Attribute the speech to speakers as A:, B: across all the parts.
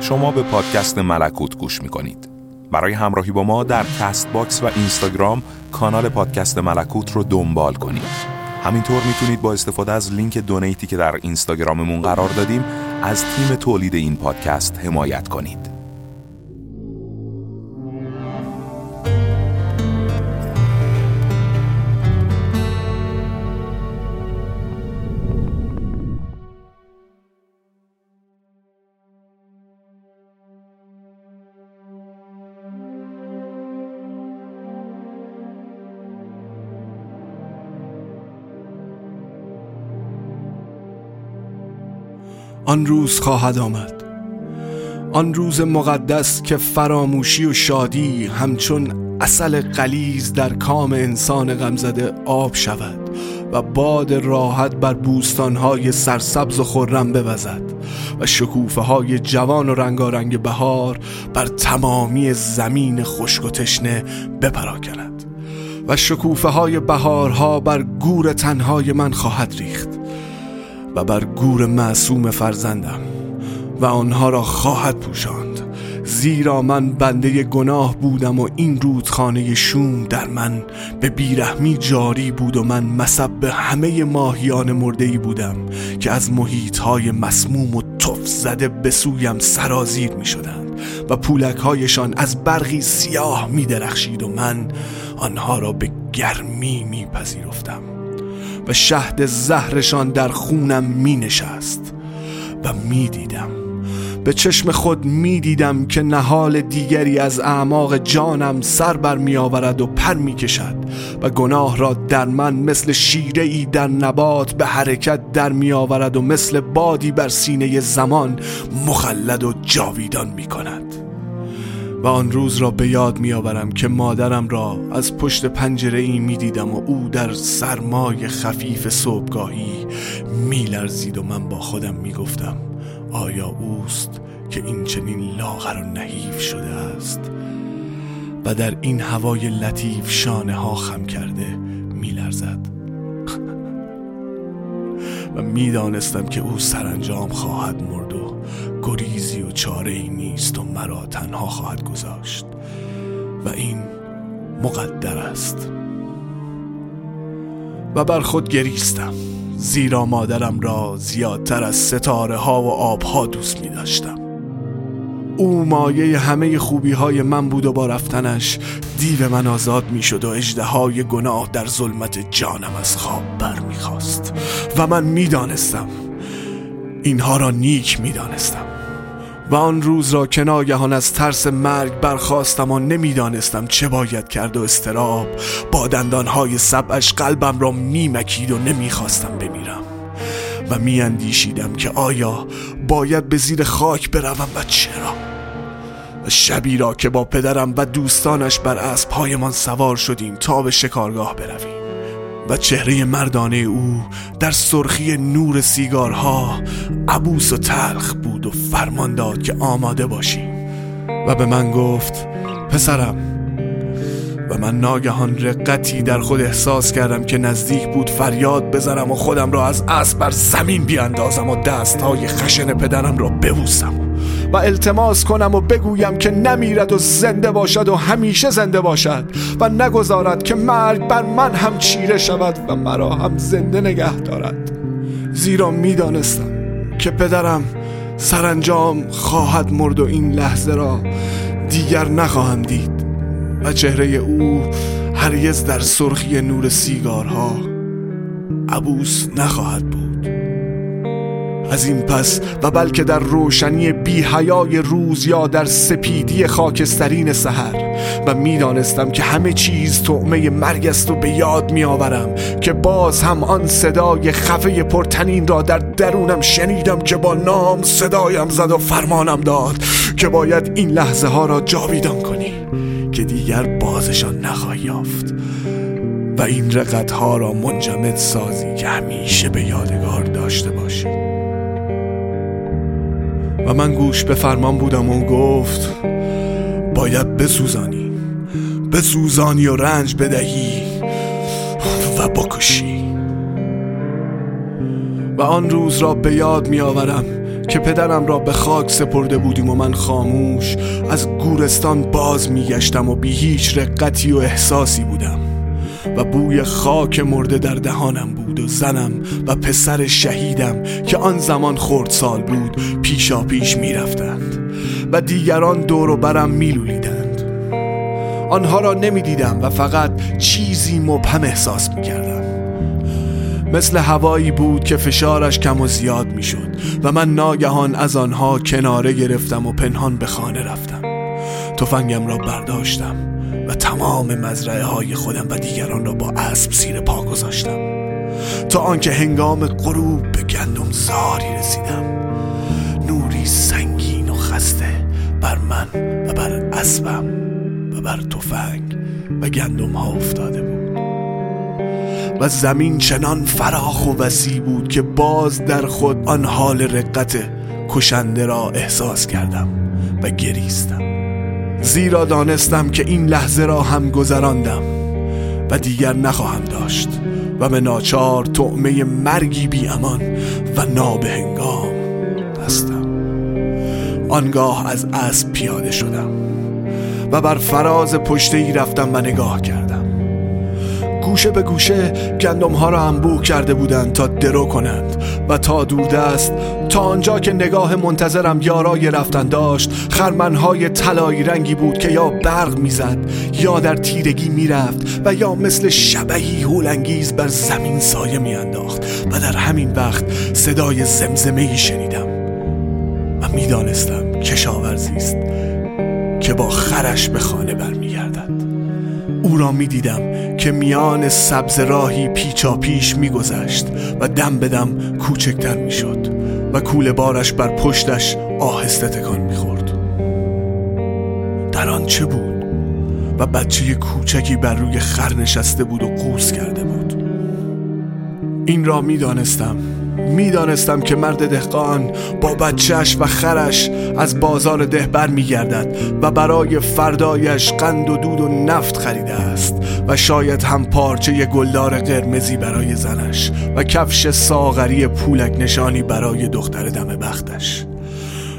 A: شما به پادکست ملکوت گوش می‌کنید. برای همراهی با ما در Castbox و اینستاگرام کانال پادکست ملکوت رو دنبال کنید. همینطور می‌تونید با استفاده از لینک donate ی که در اینستاگراممون قرار دادیم از تیم تولید این پادکست حمایت کنید.
B: آن روز خواهد آمد. آن روز مقدس که فراموشی و شادی همچون اصل قلیز در کام انسان غمزده آب شود و باد راحت بر بوستانهای سرسبز و خرم بوزد و شکوفه های جوان و رنگارنگ بهار بر تمامی زمین خشک و تشنه بپراکند و شکوفه های بهارها بر گور تنهای من خواهد ریخت. و بر گور معصوم فرزندم و آنها را خواهد پوشاند. زیرا من بنده گناه بودم و این رودخانه شوم در من به بیرحمی جاری بود و من مصب همه ماهیان مردهی بودم که از محیطهای مسموم و تف زده به سویم سرازیر می شدند و پولک هایشان از برقی سیاه می درخشید و من آنها را به گرمی می پذیرفتم و شهد زهرشان در خونم می نشست و می دیدم به چشم خود می دیدم که نهال دیگری از اعماق جانم سر بر می آورد و پر می کشد و گناه را در من مثل شیره ای در نبات به حرکت در می آورد و مثل بادی بر سینه زمان مخلد و جاویدان می کند و آن روز را به یاد می آورم که مادرم را از پشت پنجره ای می دیدم و او در سرمای خفیف صبحگاهی می لرزید و من با خودم می گفتم آیا اوست که این چنین لاغر و نحیف شده است؟ و در این هوای لطیف شانه ها خم کرده می لرزد و می‌دانستم که او سرانجام خواهد مرد و گریزی و چاره ای نیست و مرا تنها خواهد گذاشت. و این مقدر است. و بر خود گریستم. زیرا مادرم را زیادتر از ستاره ها و آبها دوست می داشتم او مایه همه خوبی های من بود و با رفتنش دیو من آزاد می شد و اجده های گناه در ظلمت جانم از خواب بر می خواست و من می دانستم اینها را نیک می دانستم و آن روز را که ناگهان از ترس مرگ برخواستم و نمی‌دانستم چه باید کرد و استراب با دندانهای سبعش قلبم را میمکید و نمی‌خواستم بمیرم و میاندیشیدم که آیا باید به زیر خاک بروم و چرا؟ شبی را که با پدرم و دوستانش بر اسبهایمان سوار شدیم تا به شکارگاه برویم. و چهره مردانه او در سرخی نور سیگارها عبوس و تلخ بود و فرمان داد که آماده باشیم. و به من گفت پسرم و من ناگهان رقتی در خود احساس کردم که نزدیک بود فریاد بزنم و خودم را از اسب بر زمین بیاندازم و دستهای خشن پدرم را ببوسم. و التماس کنم و بگویم که نمیرد و زنده باشد و همیشه زنده باشد و نگذارد که مرگ بر من هم چیره شود و مرا هم زنده نگه دارد. زیرا می‌دانستم که پدرم سرانجام خواهد مرد و این لحظه را دیگر نخواهم دید و چهره او هرگز در سرخی نور سیگارها عبوس نخواهد بود. از این پس و بلکه در روشنی بی حیای روز یا در سپیدی خاکسترین سحر و می‌دانستم که همه چیز تعمه مرگ است و به یاد میآورم که باز هم آن صدای خفه پرتنین را در درونم شنیدم که با نام صدایم زد و فرمانم داد که باید این لحظه ها را جاویدان کنی که دیگر بازشان نخواهی یافت و این رقت ها را منجمد سازی که همیشه به یادگار داشته باشی. من گوش به فرمان بودم و گفت باید بسوزانی بسوزانی و رنج بدهی و بکشی. و آن روز را به یاد می آورم که پدرم را به خاک سپرده بودیم و من خاموش از گورستان باز میگشتم و بی هیچ رقتی و احساسی بودم. و بوی خاک مرده در دهانم بود و زنم و پسر شهیدم که آن زمان خورد سال بود پیشا پیش می‌رفتند و دیگران دور و برم میلولیدند. آنها را نمی‌دیدم و فقط چیزی مبهم احساس می‌کردم. مثل هوایی بود که فشارش کم و زیاد می‌شد و من ناگهان از آنها کناره گرفتم و پنهان به خانه رفتم. تفنگم را برداشتم. و تمام مزرعه های خودم و دیگران را با اسب سیر پا گذاشتم. تا آنکه هنگام غروب به گندم زاری رسیدم. نوری سنگین و خسته بر من و بر اسبم و بر تفنگ و گندم ها افتاده بود. و زمین چنان فراخ و وسیع بود که باز در خود آن حال رقت کشنده را احساس کردم و گریستم. زیرا دانستم که این لحظه را هم گذراندم و دیگر نخواهم داشت و به ناچار طعمه مرگی بی امان و نابهنگام هستم. آنگاه از اسب پیاده شدم و بر فراز پشته ای رفتم و نگاه کردم. گوشه به گوشه گندم ها را انبوه کرده بودند تا درو کنند و تا دوردست تا آنجا که نگاه منتظرم یارای رفتن داشت خرمنهای طلایی رنگی بود که یا برق می‌زد یا در تیرگی می‌رفت و یا مثل شبهی هولانگیز بر زمین سایه میانداخت و در همین وقت صدای زمزمه شنیدم و می‌دانستم کشاورزی است که با خرش به خانه برمیگردد. او را می‌دیدم که میان سبز راهی پیچا پیش میگذشت و دم به دم کوچکتر می‌شد و کوله بارش بر پشتش آهسته تکان می‌خورد. در آن چه بود؟ و بچه کوچکی بر روی خر نشسته بود و قوس کرده بود. این را می‌دانستم. می‌دانستم که مرد دهقان با بچهش و خرش از بازار ده بر میگردد و برای فردایش قند و دود و نفت خریده است و شاید هم پارچه گلدار قرمزی برای زنش و کفش ساغری پولک نشانی برای دختر دم بختش.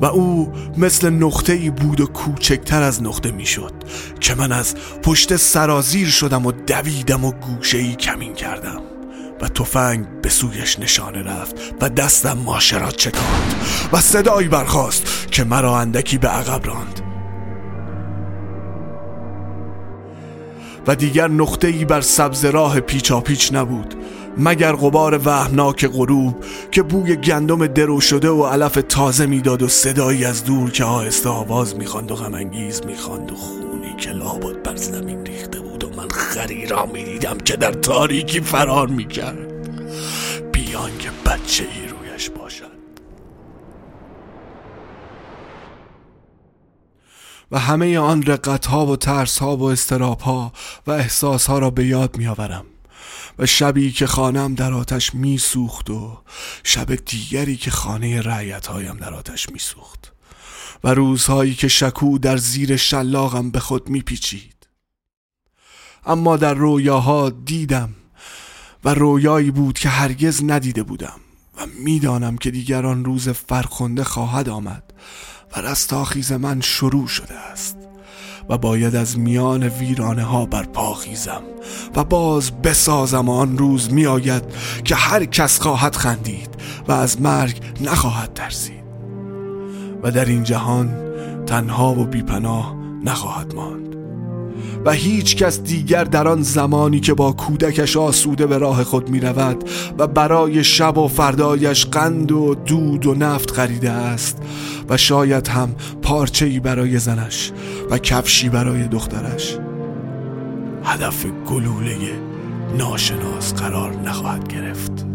B: و او مثل نقطه ای بود و کوچکتر از نقطه می‌شد که من از پشت سرازیر شدم و دویدم و گوشه ای کمین کردم. و تفنگ به سویش نشانه رفت و دستم ماشه را چکاند و صدایی برخاست که مرا اندکی به عقب راند. و دیگر نقطه ای بر سبز راه پیچا پیچ نبود مگر غبار وهمناک غروب که بوی گندم درو شده و علف تازه می‌داد و صدایی از دور که آهسته آواز می‌خواند و غم‌انگیز می‌خواند و خونی که لابد بر زمین ریخته بود و من خری را می‌دیدم که در تاریکی فرار می‌کرد. بیان که بچه ای رویش باشد. و همه آن رقت ها و ترس ها و استراب ها و احساس ها را به یاد می آورم و شبی که خانم در آتش می سوخت و شب دیگری که خانه رعیت هایم در آتش می سوخت و روزهایی که شکو در زیر شلاقم به خود می پیچید اما در رویاها دیدم و رویایی بود که هرگز ندیده بودم و می‌دانم که دیگران روز فرخنده خواهد آمد و رستاخیز من شروع شده است و باید از میان ویرانه ها بر پا خیزم و باز بسازم آن روز می آید که هر کس خواهد خندید و از مرگ نخواهد ترسید و در این جهان تنها و بیپناه نخواهد ماند. و هیچ کس دیگر در آن زمانی که با کودکش آسوده به راه خود می رود و برای شب و فردایش قند و دود و نفت خریده است و شاید هم پارچه‌ای برای زنش و کفشی برای دخترش. هدف گلوله ناشناس قرار نخواهد گرفت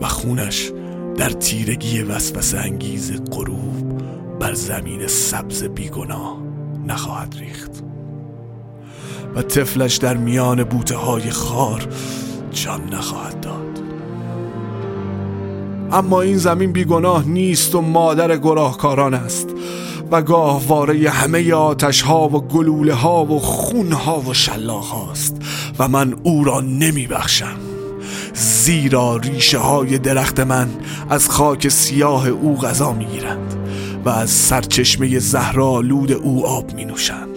B: و خونش در تیرگی وسوسه انگیز غروب بر زمین سبز بیگناه نخواهد ریخت. و طفلش در میان بوته های خار جان نخواهد داد. اما این زمین بیگناه نیست و مادر گناهکاران است و گاهواره همه آتش ها و گلوله ها و خون ها و شلاق هاست و من او را نمی بخشم زیرا ریشه های درخت من از خاک سیاه او غذا می‌گیرند و از سرچشمه زهرالود او آب می نوشند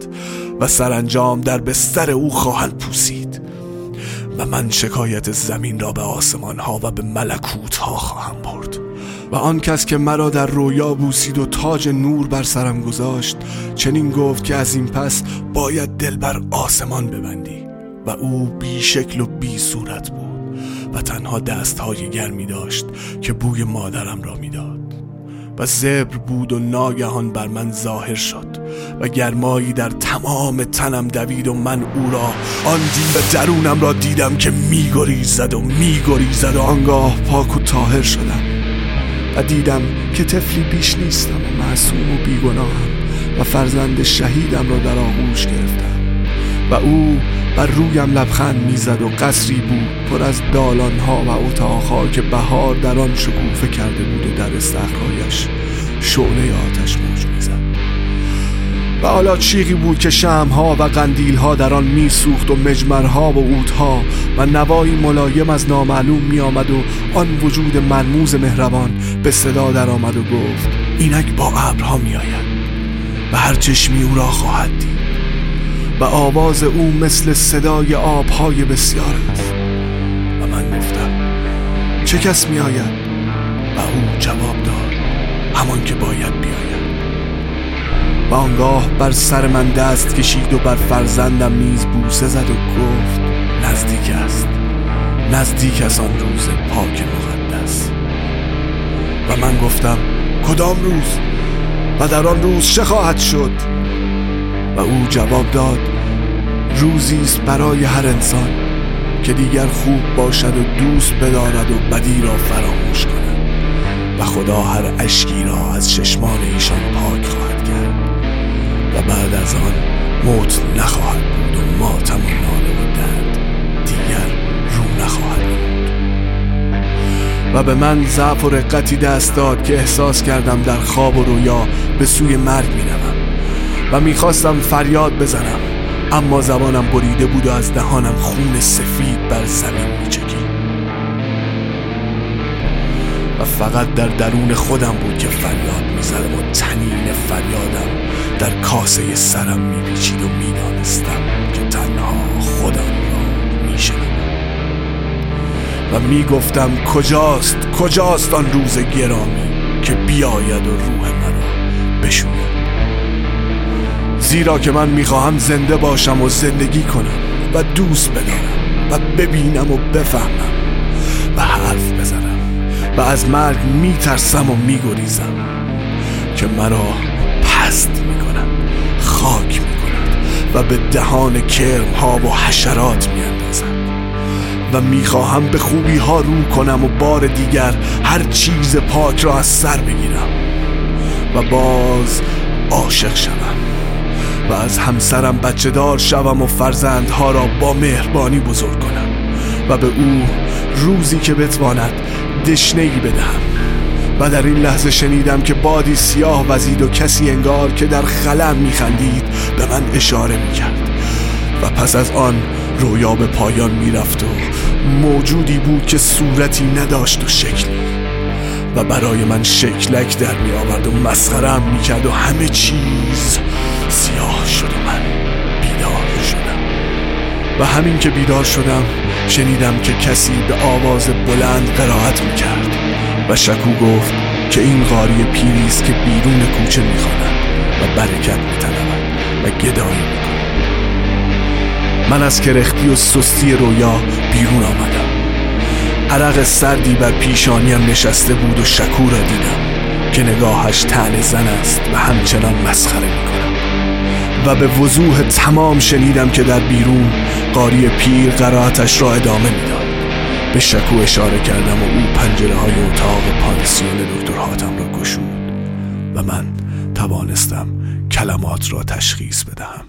B: و سرانجام در بستر او خواهند پوسید و من شکایت زمین را به آسمان ها و به ملکوت ها خواهم برد. و آن کس که مرا در رویا بوسید و تاج نور بر سرم گذاشت چنین گفت که از این پس باید دل بر آسمان ببندی. و او بی شکل و بی صورت بود و تنها دست های گرمی داشت که بوی مادرم را می‌داد. و زبر بود و ناگهان بر من ظاهر شد و گرمایی در تمام تنم دوید و من او را آن دیو درونم را دیدم که میگریزد و میگریزد و آنگاه پاک و تاهر شدم و دیدم که طفلی بیش نیستم و معصوم و بیگناهم و فرزند شهیدم را در آغوش گرفتم و او بر رویم لبخند می‌زد و قصری بود پر از دالانها و اتاقها که بهار در آن شکوفه کرده بود و در استخرهایش شعله آتش موج می‌زد. و حالا چیقی بود که شمها و قندیلها در آن میسوخت و مجمرها و اودها و نوایی ملایم از نامعلوم میآمد و آن وجود مرموز مهربان به صدا در آمد و گفت اینک با ابرها میآید و هر چشمی او را خواهد دید. و آواز او مثل صدای آبهای بسیار است. و من گفتم چه کس می آید؟ و او جواب داد همان که باید بیاید. و آنگاه بر سر من دست کشید و بر فرزندم نیز بوسه زد و گفت نزدیک است. نزدیک از آن روز پاک مقدس. و من گفتم کدام روز؟ و در آن روز چه خواهد شد؟ و او جواب داد روزی است برای هر انسان که دیگر خوب باشد و دوست بدارد و بدی را فراموش کند. و خدا هر اشکی را از چشمان ایشان پاک خواهد کرد. و بعد از آن موت نخواهد بود و ماتم و ناله و درد دیگر رو نخواهد بود. و به من ضعف و رقتی دست داد که احساس کردم در خواب و رویا به سوی مرگ می و می‌خواستم فریاد بزنم. اما زبانم بریده بود و از دهانم خون سفید بر زمین میچکید. و فقط در درون خودم بود که فریاد می‌زدم و تنین فریادم در کاسه سرم میپیچید و می‌دانستم که تنها خودم را میشنم و می‌گفتم کجاست؟ کجاست آن روز گرامی که بیاید و روح مرا بشوید؟ زیرا که من می‌خواهم زنده باشم و زندگی کنم و دوست بدارم و ببینم و بفهمم و حرف بزنم و از مرگ میترسم و میگریزم که مرا پست می‌کنم خاک می‌کند و به دهان کرم ها و حشرات میاندازم و می‌خواهم به خوبی ها رو کنم و بار دیگر هر چیز پاک را از سر بگیرم و باز عاشق شوم. و از همسرم بچه دار شوم و فرزندها را با مهربانی بزرگ کنم و به او روزی که بتواند دشنهی بدهم. و در این لحظه شنیدم که بادی سیاه وزید و کسی انگار که در خلم میخندید به من اشاره می‌کرد. و پس از آن رویا به پایان می‌رفت و موجودی بود که صورتی نداشت و شکلی. و برای من شکلک در می آورد و مسخرم می کرد و همه چیز و همین که بیدار شدم شنیدم که کسی به آواز بلند قرائت می کرد و شکو گفت که این قاری پیری است که بیرون کوچه می‌خواند و برکت میطلبد و گدایی می‌کند. من از کرختی و سستی رویا بیرون آمدم. عرق سردی بر پیشانیم نشسته بود و شکو را دیدم که نگاهش تن زن است و همچنان مسخره می‌کنم و به وضوح تمام شنیدم که در بیرون قاری پیر قرائتش را ادامه می‌داد. به شکو اشاره کردم و او پنجره های اتاق پانسیون دکتر حاتم را گشود و من توانستم کلمات را تشخیص بدهم.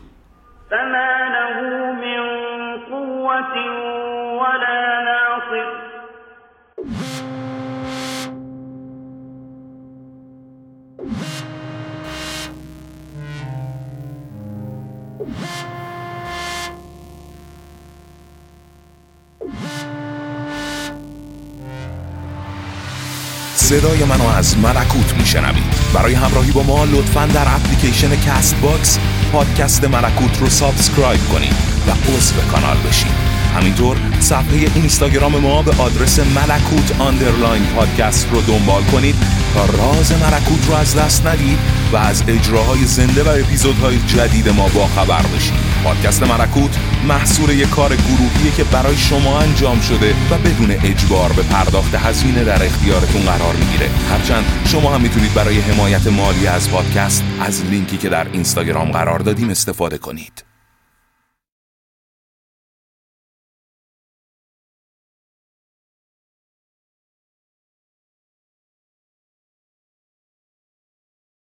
A: صدای منو از ملکوت میشنوید. برای همراهی با ما لطفا در اپلیکیشن Castbox پادکست ملکوت رو subscribe کنید و عضو کانال بشید. همینطور صفحه اینستاگرام ما به آدرس ملکوت underline پادکست رو دنبال کنید راز ملکوت رو از دست ندید و از اجراهای زنده و اپیزودهای جدید ما با خبر بشید. پادکست ملکوت محصول یک کار گروهیه که برای شما انجام شده و بدون اجبار به پرداخت هزینه در اختیارتون قرار می‌گیره. هرچند شما هم می‌تونید برای حمایت مالی از پادکست از لینکی که در اینستاگرام قرار دادیم استفاده کنید.